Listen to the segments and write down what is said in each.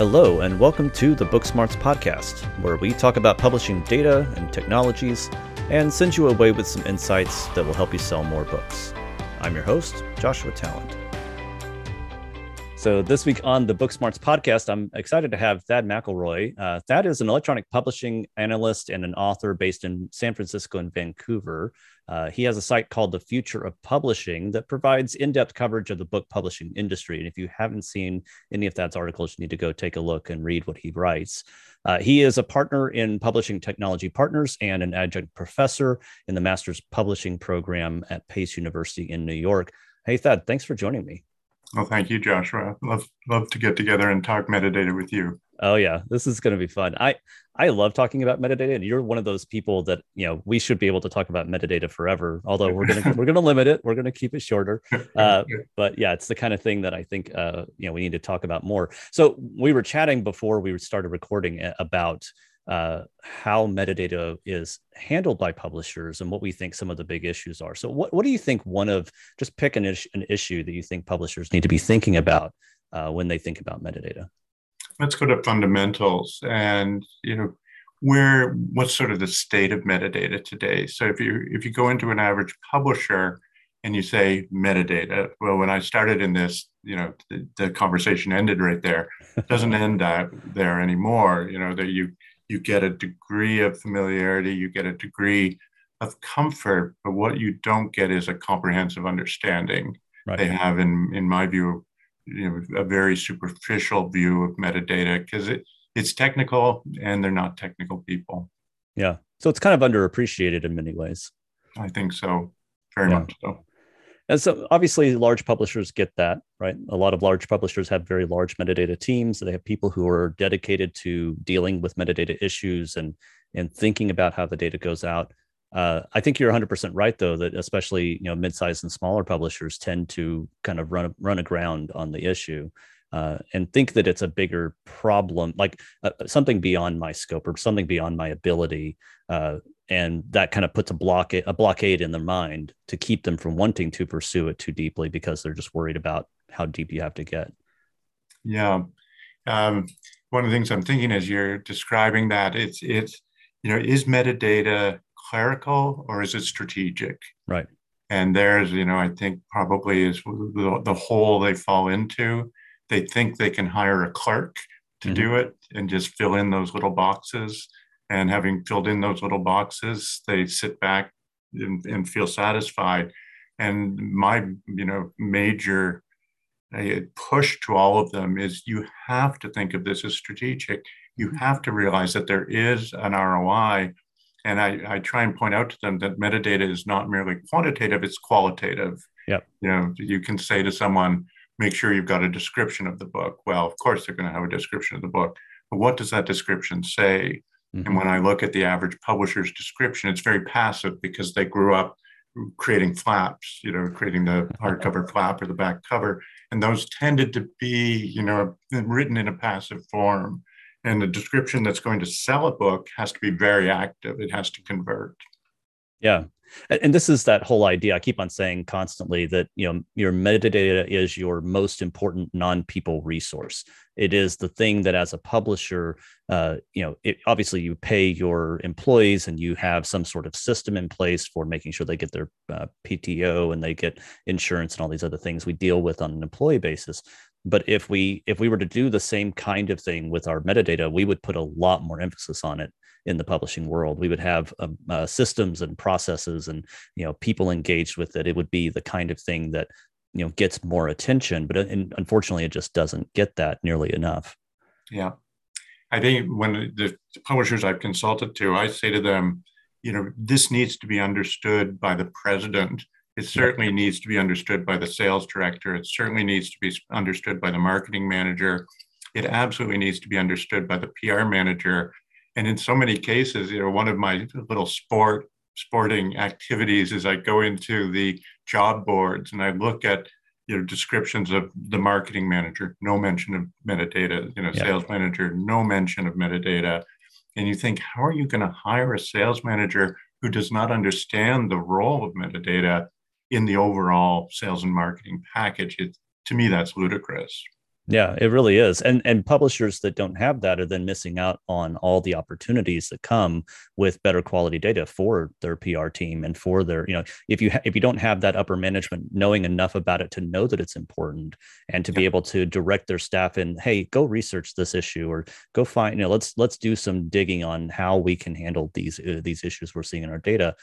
Hello, and welcome to the Booksmarts podcast, where we talk about publishing data and technologies and send you away with some insights that will help you sell more books. I'm your host, Joshua Tallent. So, this week on the Booksmarts podcast, I'm excited to have Thad McIlroy. Uh, Thad is an electronic publishing analyst and an author based in San Francisco and Vancouver. Uh, he has a site called The Future of Publishing that provides in depth coverage of the book publishing industry. And if you haven't seen any of Thad's articles, you need to go take a look and read what he writes. Uh, he is a partner in Publishing Technology Partners and an adjunct professor in the Master's Publishing program at Pace University in New York. Hey, Thad, thanks for joining me. Well, thank you, Joshua. Love love to get together and talk metadata with you. Oh yeah, this is going to be fun. I I love talking about metadata, and you're one of those people that you know we should be able to talk about metadata forever. Although we're gonna we're gonna limit it, we're gonna keep it shorter. Uh, but yeah, it's the kind of thing that I think uh, you know we need to talk about more. So we were chatting before we started recording about uh, how metadata is handled by publishers and what we think some of the big issues are. So, what, what do you think one of just pick an, is, an issue that you think publishers need to be thinking about uh, when they think about metadata? Let's go to fundamentals and you know where what's sort of the state of metadata today. So if you if you go into an average publisher and you say metadata, well, when I started in this, you know, the, the conversation ended right there. It doesn't end there anymore. You know that you you get a degree of familiarity, you get a degree of comfort, but what you don't get is a comprehensive understanding. Right. They have, in in my view, you know, a very superficial view of metadata because it it's technical and they're not technical people. Yeah, so it's kind of underappreciated in many ways. I think so, very yeah. much so. And so obviously large publishers get that, right? A lot of large publishers have very large metadata teams. They have people who are dedicated to dealing with metadata issues and and thinking about how the data goes out. Uh, I think you're 100% right, though, that especially you know mid-sized and smaller publishers tend to kind of run run aground on the issue uh, and think that it's a bigger problem, like uh, something beyond my scope or something beyond my ability. Uh, and that kind of puts a block a blockade in their mind to keep them from wanting to pursue it too deeply because they're just worried about how deep you have to get yeah um, one of the things i'm thinking as you're describing that it's it's you know is metadata clerical or is it strategic? Right. And there's you know i think probably is the, the hole they fall into. They think they can hire a clerk to mm-hmm. do it and just fill in those little boxes. And having filled in those little boxes they sit back and, and feel satisfied. And my you know major push to all of them is you have to think of this as strategic. You mm-hmm. have to realize that there is an roi and I, I try and point out to them that metadata is not merely quantitative it's qualitative yep. you know you can say to someone make sure you've got a description of the book well of course they're going to have a description of the book but what does that description say Mm-hmm. And when I look at the average publisher's description, it's very passive because they grew up creating flaps, you know, creating the hardcover flap or the back cover. And those tended to be, you know, written in a passive form. And the description that's going to sell a book has to be very active, it has to convert. Yeah. And this is that whole idea i keep on saying constantly that you know your metadata is your most important non-people resource. It is the thing that as a publisher uh, you know it, obviously you pay your employees and you have some sort of system in place for making sure they get their uh, pto and they get insurance and all these other things we deal with on an employee basis but if we if we were to do the same kind of thing with our metadata we would put a lot more emphasis on it in the publishing world. We would have um, uh, systems and processes and you know people engaged with it. It would be the kind of thing that you know gets more attention, but uh, unfortunately, it just doesn't get that nearly enough. Yeah, I think when the publishers I've consulted to, I say to them, you know, this needs to be understood by the president. It certainly needs to be understood by the sales director. It certainly needs to be understood by the marketing manager. It absolutely needs to be understood by the PR manager and in so many cases, you know, one of my little sport sporting activities is I go into the job boards and I look at you know descriptions of the marketing manager, no mention of metadata, you know, yeah. sales manager, no mention of metadata. And you think, how are you going to hire a sales manager who does not understand the role of metadata in the overall sales and marketing package? It, to me, that's ludicrous. Yeah, it really is. And and publishers that don't have that are then missing out on all the opportunities that come with better quality data for their PR team and for their, you know, if you ha- if you don't have that upper management knowing enough about it to know that it's important and to yeah. be able to direct their staff in, hey, go research this issue or go find, you know, let's let's do some digging on how we can handle these uh, these issues we're seeing in our data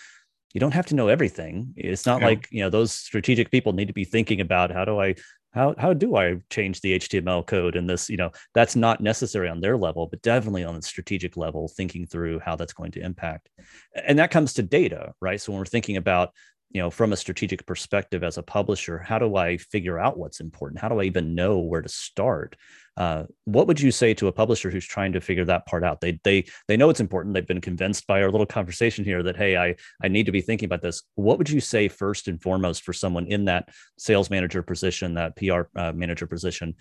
you don't have to know everything. It's not yeah. like, you know, those strategic people need to be thinking about how do I how how do I change the HTML code and this, you know, that's not necessary on their level, but definitely on the strategic level, thinking through how that's going to impact. And that comes to data, right? So when we're thinking about you know from a strategic perspective as a publisher how do i figure out what's important? How do i even know where to start? Uh, what would you say to a publisher who's trying to figure that part out? They they they know it's important. They've been convinced by our little conversation here that hey i i need to be thinking about this. What would you say first and foremost for someone in that sales manager position that pr uh, manager position?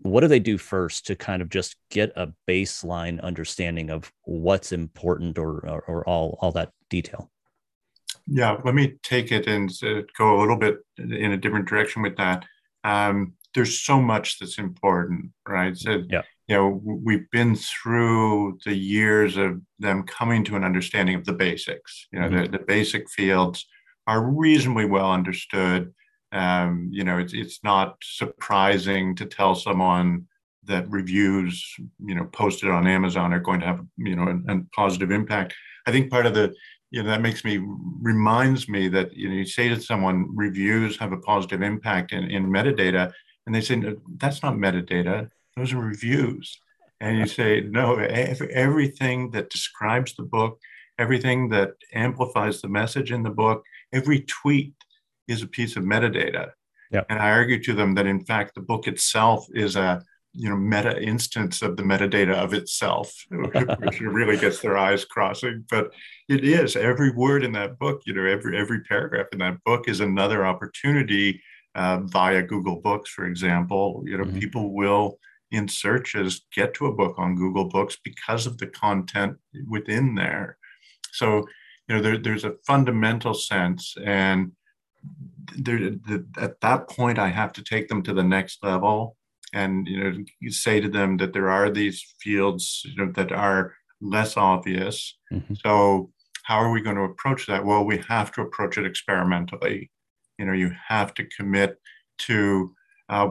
What do they do first to kind of just get a baseline understanding of what's important or or, or all all that detail yeah, let me take it and uh, go a little bit in a different direction with that. Um, there's so much that's important, right? So, yeah. you know, we've been through the years of them coming to an understanding of the basics. You know, mm-hmm. the, the basic fields are reasonably well understood. Um, you know, it's it's not surprising to tell someone that reviews, you know, posted on Amazon are going to have, you know, a, a positive impact. I think part of the you know that makes me reminds me that you know you say to someone reviews have a positive impact in, in metadata and they say no, that's not metadata. Those are reviews. And you say no everything that describes the book everything that amplifies the message in the book every tweet is a piece of metadata. Yep. and i argue to them that in fact the book itself is a you know meta instance of the metadata of itself which really gets their eyes crossing. But it is every word in that book you know every every paragraph in that book is another opportunity uh, via google books for example. You know mm-hmm. people will in searches get to a book on google books because of the content within there. So you know there, there's a fundamental sense and there, the, at that point i have to take them to the next level and you know you say to them that there are these fields you know that are less obvious. Mm-hmm. so how are we going to approach that? Well we have to approach it experimentally. You know you have to commit to uh,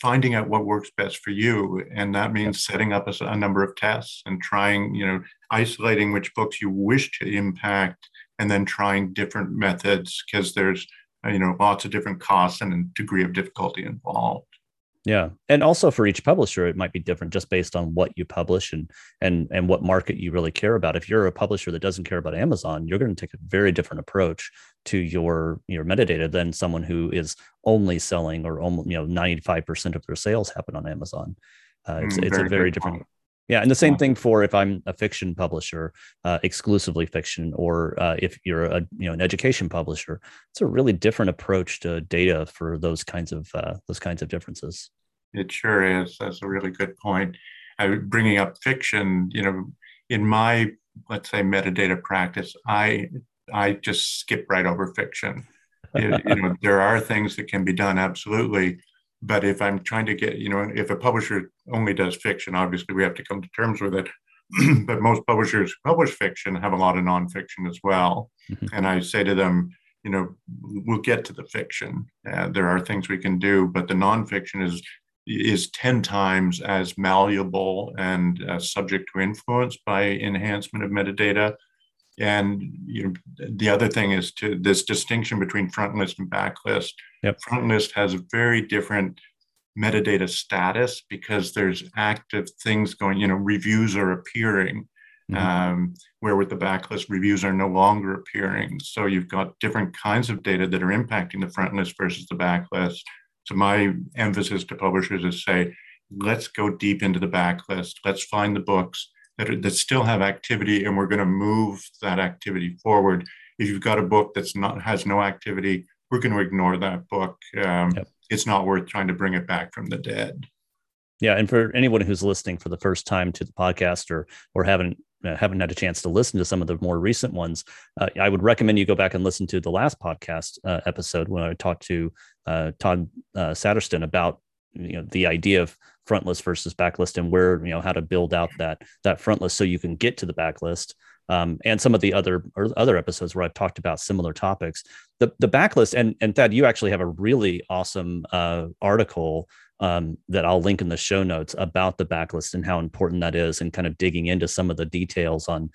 finding out what works best for you and that means setting up a, a, number of tests and trying you know isolating which books you wish to impact and then trying different methods because there's you know lots of different costs and a degree of difficulty involved yeah. And also for each publisher, it might be different just based on what you publish and and and what market you really care about. If you're a publisher that doesn't care about Amazon, you're going to take a very different approach to your your metadata than someone who is only selling or almost, you know, 95% of their sales happen on Amazon. Uh, it's, mm, it's a very different point. Yeah, and the same thing for if I'm a fiction publisher, uh, exclusively fiction, or uh, if you're a you know an education publisher, it's a really different approach to data for those kinds of uh, those kinds of differences. It sure is. That's a really good point. I, bringing up fiction, you know, in my let's say metadata practice, I I just skip right over fiction. you know, there are things that can be done absolutely, but if I'm trying to get, you know, if a publisher only does fiction, obviously we have to come to terms with it. but most publishers who publish fiction have a lot of nonfiction as well. Mm-hmm. And I say to them, you know, we'll get to the fiction. Uh, there are things we can do, but the nonfiction is is 10 times as malleable and uh, subject to influence by enhancement of metadata and you know, the other thing is to this distinction between front list and backlist. Yep. Front list has a very different metadata status because there's active things going, you know, reviews are appearing. Mm-hmm. Um, where with the backlist, reviews are no longer appearing. So you've got different kinds of data that are impacting the front list versus the backlist. So my emphasis to publishers is say, let's go deep into the backlist. Let's find the books that, are, that still have activity and we're going to move that activity forward. If you've got a book that's not has no activity, we're going to ignore that book. Um, yep. It's not worth trying to bring it back from the dead. Yeah, and for anyone who's listening for the first time to the podcast or or haven't uh, haven't had a chance to listen to some of the more recent ones, uh, I would recommend you go back and listen to the last podcast uh, episode when I talked to uh, Todd uh, Satterston about you know the idea of front list versus backlist and where you know how to build out that that front list so you can get to the backlist um, and some of the other other episodes where I've talked about similar topics. The the backlist and and Thad, you actually have a really awesome uh, article um, that I'll link in the show notes about the backlist and how important that is, and kind of digging into some of the details on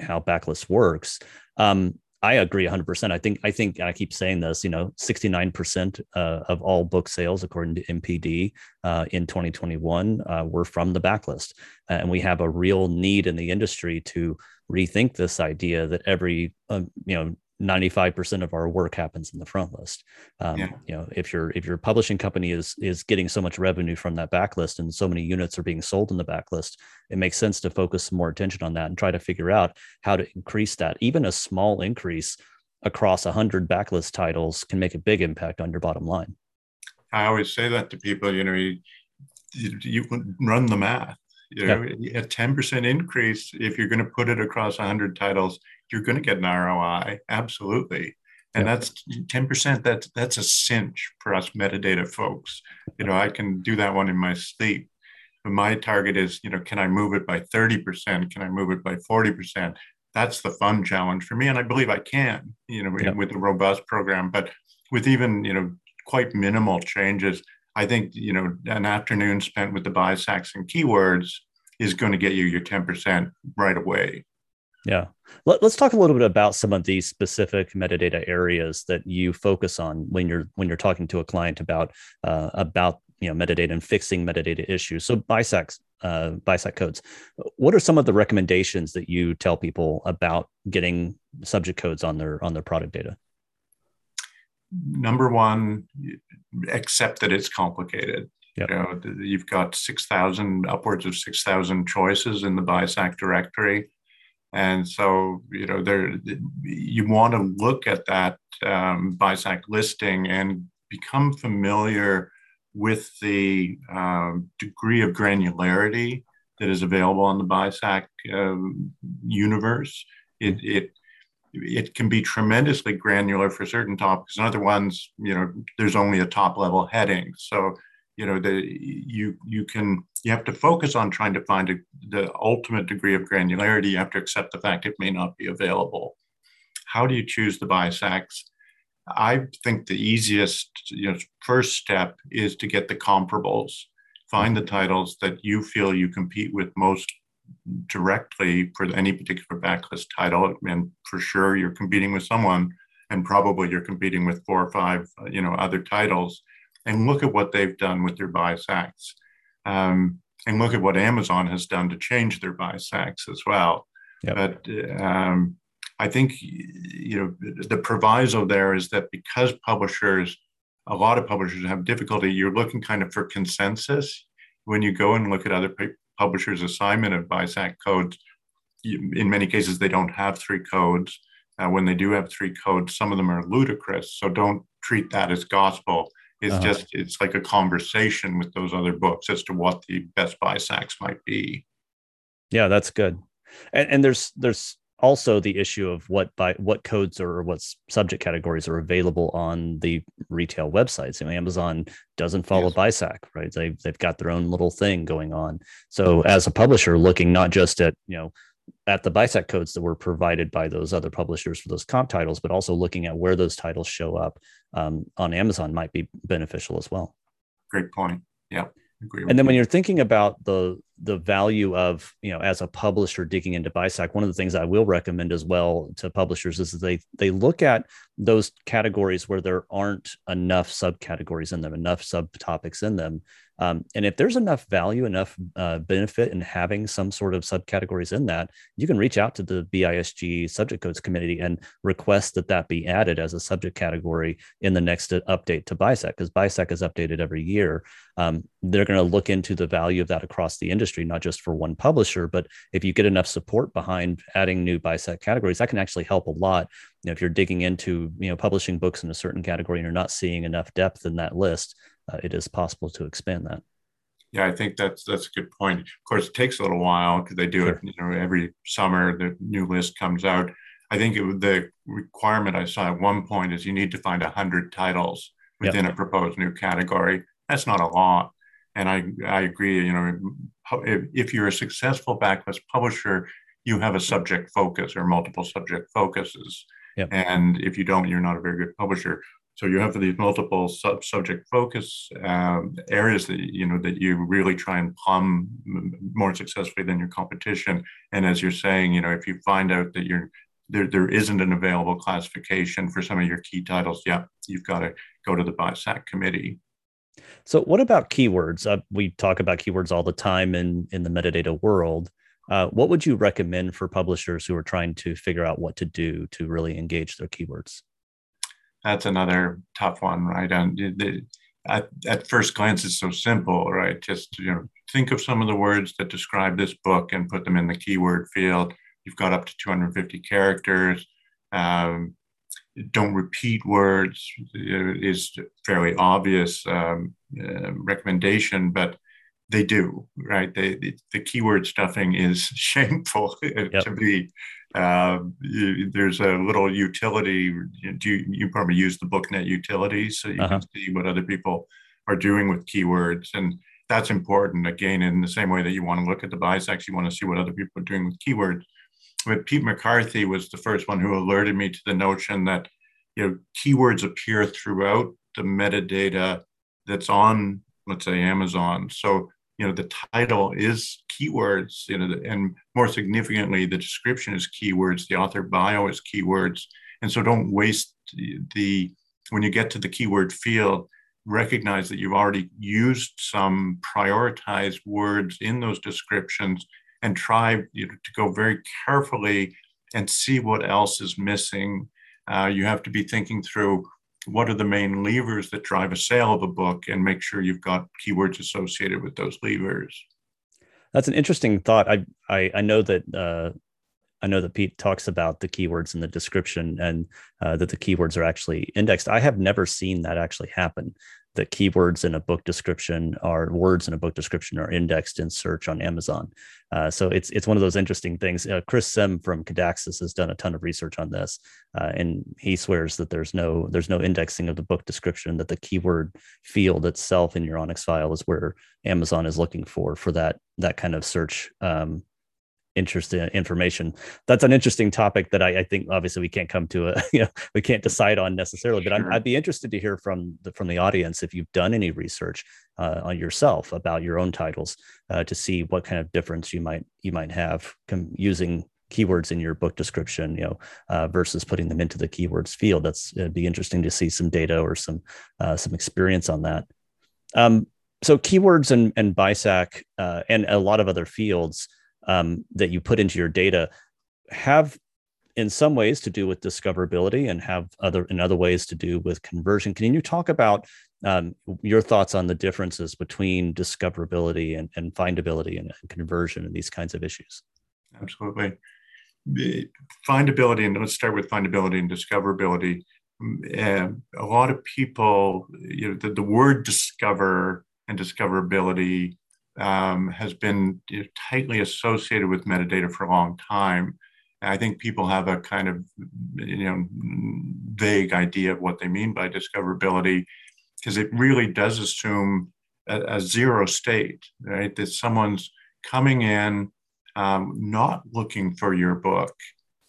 how backlist works. Um, I agree 100%. I think I think I keep saying this, you know, 69% uh, of all book sales according to NPD uh, in 2021 uh, were from the backlist. and we have a real need in the industry to rethink this idea that every um, you know 95% of our work happens in the front list. Um, yeah. You know, if your if your publishing company is is getting so much revenue from that backlist and so many units are being sold in the backlist, it makes sense to focus some more attention on that and try to figure out how to increase that. Even a small increase across 100 backlist titles can make a big impact on your bottom line. I always say that to people. You know, you, you, you run the math. You know, yep. a 10% increase if you're going to put it across 100 titles you're going to get an ROI. Absolutely. And yep. that's 10%. That's, that's a cinch for us metadata folks. You know, I can do that one in my sleep. But my target is, you know, can I move it by 30%? Can I move it by 40%? That's the fun challenge for me. And I believe I can, you know, yep. with a robust program. But with even, you know, quite minimal changes, I think, you know, an afternoon spent with the BISACs and keywords is going to get you your 10% right away. Yeah. Let, us talk a little bit about some of these specific metadata areas that you focus on when you're when you're talking to a client about uh, about you know metadata and fixing metadata issues. So BISAC uh, BISAC codes. What are some of the recommendations that you tell people about getting subject codes on their on their product data? Number one, accept that it's complicated. Yep. You know, you've got six thousand upwards of six thousand choices in the BISAC directory and so, you know, there you want to look at that um, BISAC listing and become familiar with the um, degree of granularity that is available on the BISAC um, universe. It, it it can be tremendously granular for certain topics, and other ones, you know, there's only a top level heading. So you know the you you can you have to focus on trying to find a, the ultimate degree of granularity. You have to accept the fact it may not be available. How do you choose the BISACs i think the easiest you know first step is to get the comparables. Find the titles that you feel you compete with most directly for any particular backlist title and for sure you're competing with someone and probably you're competing with four or five you know other titles and look at what they've done with their BISACs. Um, and look at what Amazon has done to change their BISACs as well. Yep. But um, I think you know the proviso there is that because publishers, a lot of publishers have difficulty, you're looking kind of for consensus. When you go and look at other publishers' assignment of BISAC codes, in many cases they don't have three codes. Uh, when they do have three codes, some of them are ludicrous. So don't treat that as gospel. It's uh-huh. just it's like a conversation with those other books as to what the best BISACs might be. Yeah, that's good. And, and there's there's also the issue of what by what codes or what subject categories are available on the retail websites. You know, Amazon doesn't follow yes. BISAC, right? They've they've got their own little thing going on. So as a publisher, looking not just at you know at the BISAC codes that were provided by those other publishers for those comp titles, but also looking at where those titles show up um, on Amazon might be beneficial as well. Great point. Yeah. And then when you're thinking about the the value of you know as a publisher digging into BISAC, one of the things I will recommend as well to publishers is that they they look at those categories where there aren't enough subcategories in them, enough subtopics in them, um, and if there's enough value, enough uh, benefit in having some sort of subcategories in that, you can reach out to the BISG subject codes committee and request that that be added as a subject category in the next update to BISAC, because BISAC is updated every year. Um, they're going to look into the value of that across the industry, not just for one publisher, but if you get enough support behind adding new BISAC categories, that can actually help a lot. You know, if you're digging into you know publishing books in a certain category and you're not seeing enough depth in that list, uh, it is possible to expand that. Yeah, I think that's that's a good point. Of course, it takes a little while because they do sure. it. You know, every summer the new list comes out. I think it, the requirement I saw at one point is you need to find hundred titles within yep. a proposed new category. That's not a lot. And I, I agree, you know, if, if you're a successful backlist publisher, you have a subject focus or multiple subject focuses. Yep. And if you don't, you're not a very good publisher. So you have these multiple sub subject focus um, areas that you know that you really try and plumb more successfully than your competition. And as you're saying, you know, if you find out that you're there, there isn't an available classification for some of your key titles, yeah, you've got to go to the BISAC committee. So, what about keywords? Uh, we talk about keywords all the time in in the metadata world. Uh, what would you recommend for publishers who are trying to figure out what to do to really engage their keywords? that's another tough one, right? And the, at, at first glance, it's so simple, right? Just you know, think of some of the words that describe this book and put them in the keyword field. You've got up to 250 characters. Um, don't repeat words is fairly obvious um, uh, recommendation, but they do, right? They, the, the keyword stuffing is shameful yep. to be uh, there's a little utility. Do you, you, probably use the BookNet utility so you uh-huh. can see what other people are doing with keywords, and that's important. Again, in the same way that you want to look at the BISACs, you want to see what other people are doing with keywords. But Pete McCarthy was the first one who alerted me to the notion that you know keywords appear throughout the metadata that's on, let's say, Amazon. So you know the title is keywords you know and more significantly the description is keywords the author bio is keywords and so don't waste the when you get to the keyword field recognize that you've already used some prioritized words in those descriptions and try you know, to go very carefully and see what else is missing. Uh, you have to be thinking through what are the main levers that drive a sale of a book and make sure you've got keywords associated with those levers. That's an interesting thought. I i, I know that uh, I know that Pete talks about the keywords in the description and uh, that the keywords are actually indexed. I have never seen that actually happen that keywords in a book description are words in a book description are indexed in search on Amazon. Uh, so it's it's one of those interesting things. Uh, Chris Sim from Kadaxis has done a ton of research on this, uh, and he swears that there's no there's no indexing of the book description. That the keyword field itself in your ONIX file is where Amazon is looking for for that that kind of search um, interesting information. That's an interesting topic that I, I, think obviously we can't come to a you know we can't decide on necessarily. But i would be interested to hear from the from the audience if you've done any research uh, on yourself about your own titles uh, to see what kind of difference you might you might have com- using keywords in your book description you know uh, versus putting them into the keywords field that's it'd be interesting to see some data or some uh, some experience on that um, so keywords and and bisac uh, and a lot of other fields um, that you put into your data have in some ways to do with discoverability and have other in other ways to do with conversion. Can you talk about um, your thoughts on the differences between discoverability and, and findability and, and, conversion and these kinds of issues? Absolutely. Findability and let's start with findability and discoverability. Uh, a lot of people you know the, the word discover and discoverability um, has been tightly associated with metadata for a long time. And I think people have a kind of you know vague idea of what they mean by discoverability because it really does assume a, a, zero state, right? That someone's coming in um, not looking for your book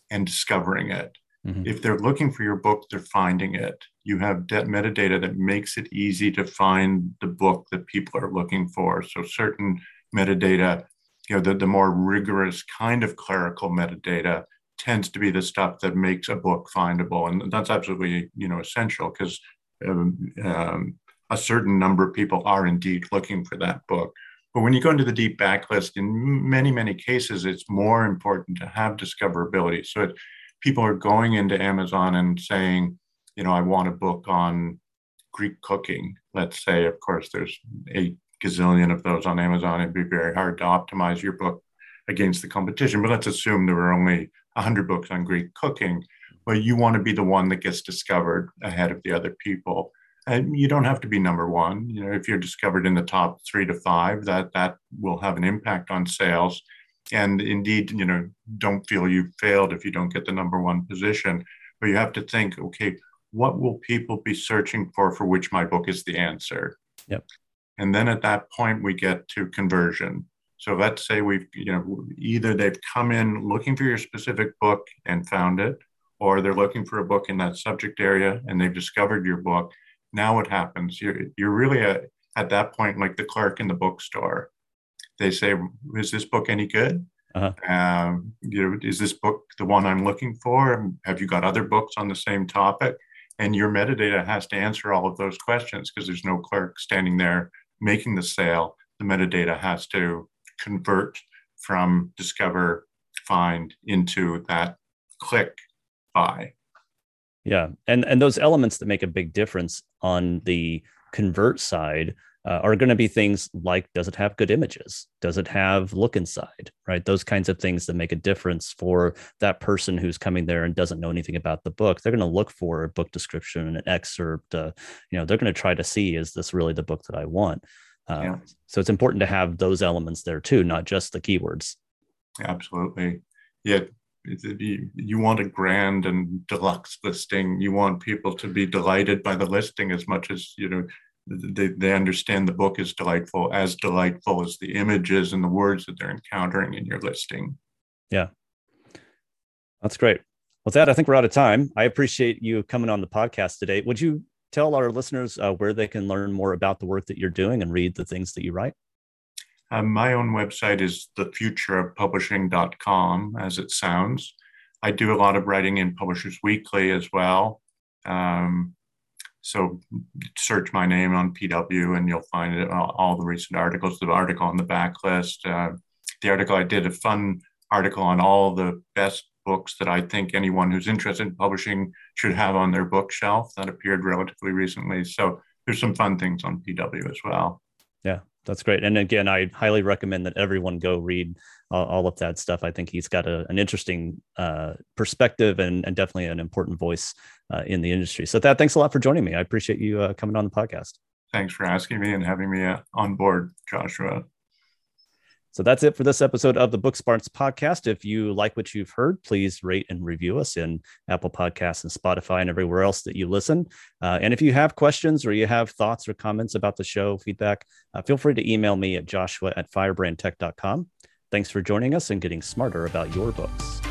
and discovering it. Mm-hmm. If they're looking for your book, they're finding it. You have de- metadata that makes it easy to find the book that people are looking for. So certain metadata, you know, the, the more rigorous kind of clerical metadata tends to be the stuff that makes a book findable. And that's absolutely, you know, essential because um, um, a certain number of people are indeed looking for that book. But when you go into the deep backlist, in many, many cases, it's more important to have discoverability. So it, people are going into Amazon and saying, you know, I want a book on Greek cooking. Let's say, of course, there's eight gazillion of those on Amazon. It'd be very hard to optimize your book against the competition. But let's assume there were only 100 books on Greek cooking. Well, you want to be the one that gets discovered ahead of the other people. And you don't have to be number one. You know, if you're discovered in the top three to five, that that will have an impact on sales and indeed, you know, don't feel you've failed if you don't get the number one position. But you have to think, okay, what will people be searching for for which my book is the answer? Yep. And then at that point, we get to conversion. So let's say we've, you know, either they've come in looking for your specific book and found it, or they're looking for a book in that subject area and they've discovered your book. Now what happens? You're, you're really at, at that point like the clerk in the bookstore. They say, is this book any good? Uh-huh. Um, you know, is this book the one I'm looking for? Have you got other books on the same topic? And your metadata has to answer all of those questions because there's no clerk standing there making the sale. The metadata has to convert from discover, find into that click buy. Yeah, and and those elements that make a big difference on the convert side uh, are going to be things like does it have good images? Does it have look inside right? Those kinds of things that make a difference for that person who's coming there and doesn't know anything about the book. They're going to look for a book description and an excerpt uh, you know they're going to try to see is this really the book that i want? Uh, yeah. so it's important to have those elements there too not just the keywords. Absolutely. Yeah you, you want a grand and deluxe listing. You want people to be delighted by the listing as much as you know they, they understand the book is delightful, as delightful as the images and the words that they're encountering in your listing. Yeah. That's great. Well, that, I think we're out of time. I appreciate you coming on the podcast today. Would you tell our listeners uh, where they can learn more about the work that you're doing and read the things that you write? Um, my own website is thefutureofpublishing.com, as it sounds. I do a lot of writing in Publishers Weekly as well. Um, so search my name on PW and you'll find it, all, all the recent articles, the article on the backlist. Uh, the article I did, a fun article on all the best books that I think anyone who's interested in publishing should have on their bookshelf that appeared relatively recently. So there's some fun things on PW as well. Yeah, Thad's great. And again, I highly recommend that everyone go read all, all of that stuff. I think he's got a, an interesting uh, perspective and, and, definitely an important voice uh, in the industry. So, that thanks a lot for joining me. I appreciate you uh, coming on the podcast. Thanks for asking me and having me uh, on board, Joshua. So that's it for this episode of the Book Smarts podcast. If you like what you've heard, please rate and review us in Apple Podcasts and Spotify and everywhere else that you listen. Uh, and if you have questions or you have thoughts or comments about the show, feedback, uh, feel free to email me at joshua at firebrandtech.com. Thanks for joining us and getting smarter about your books.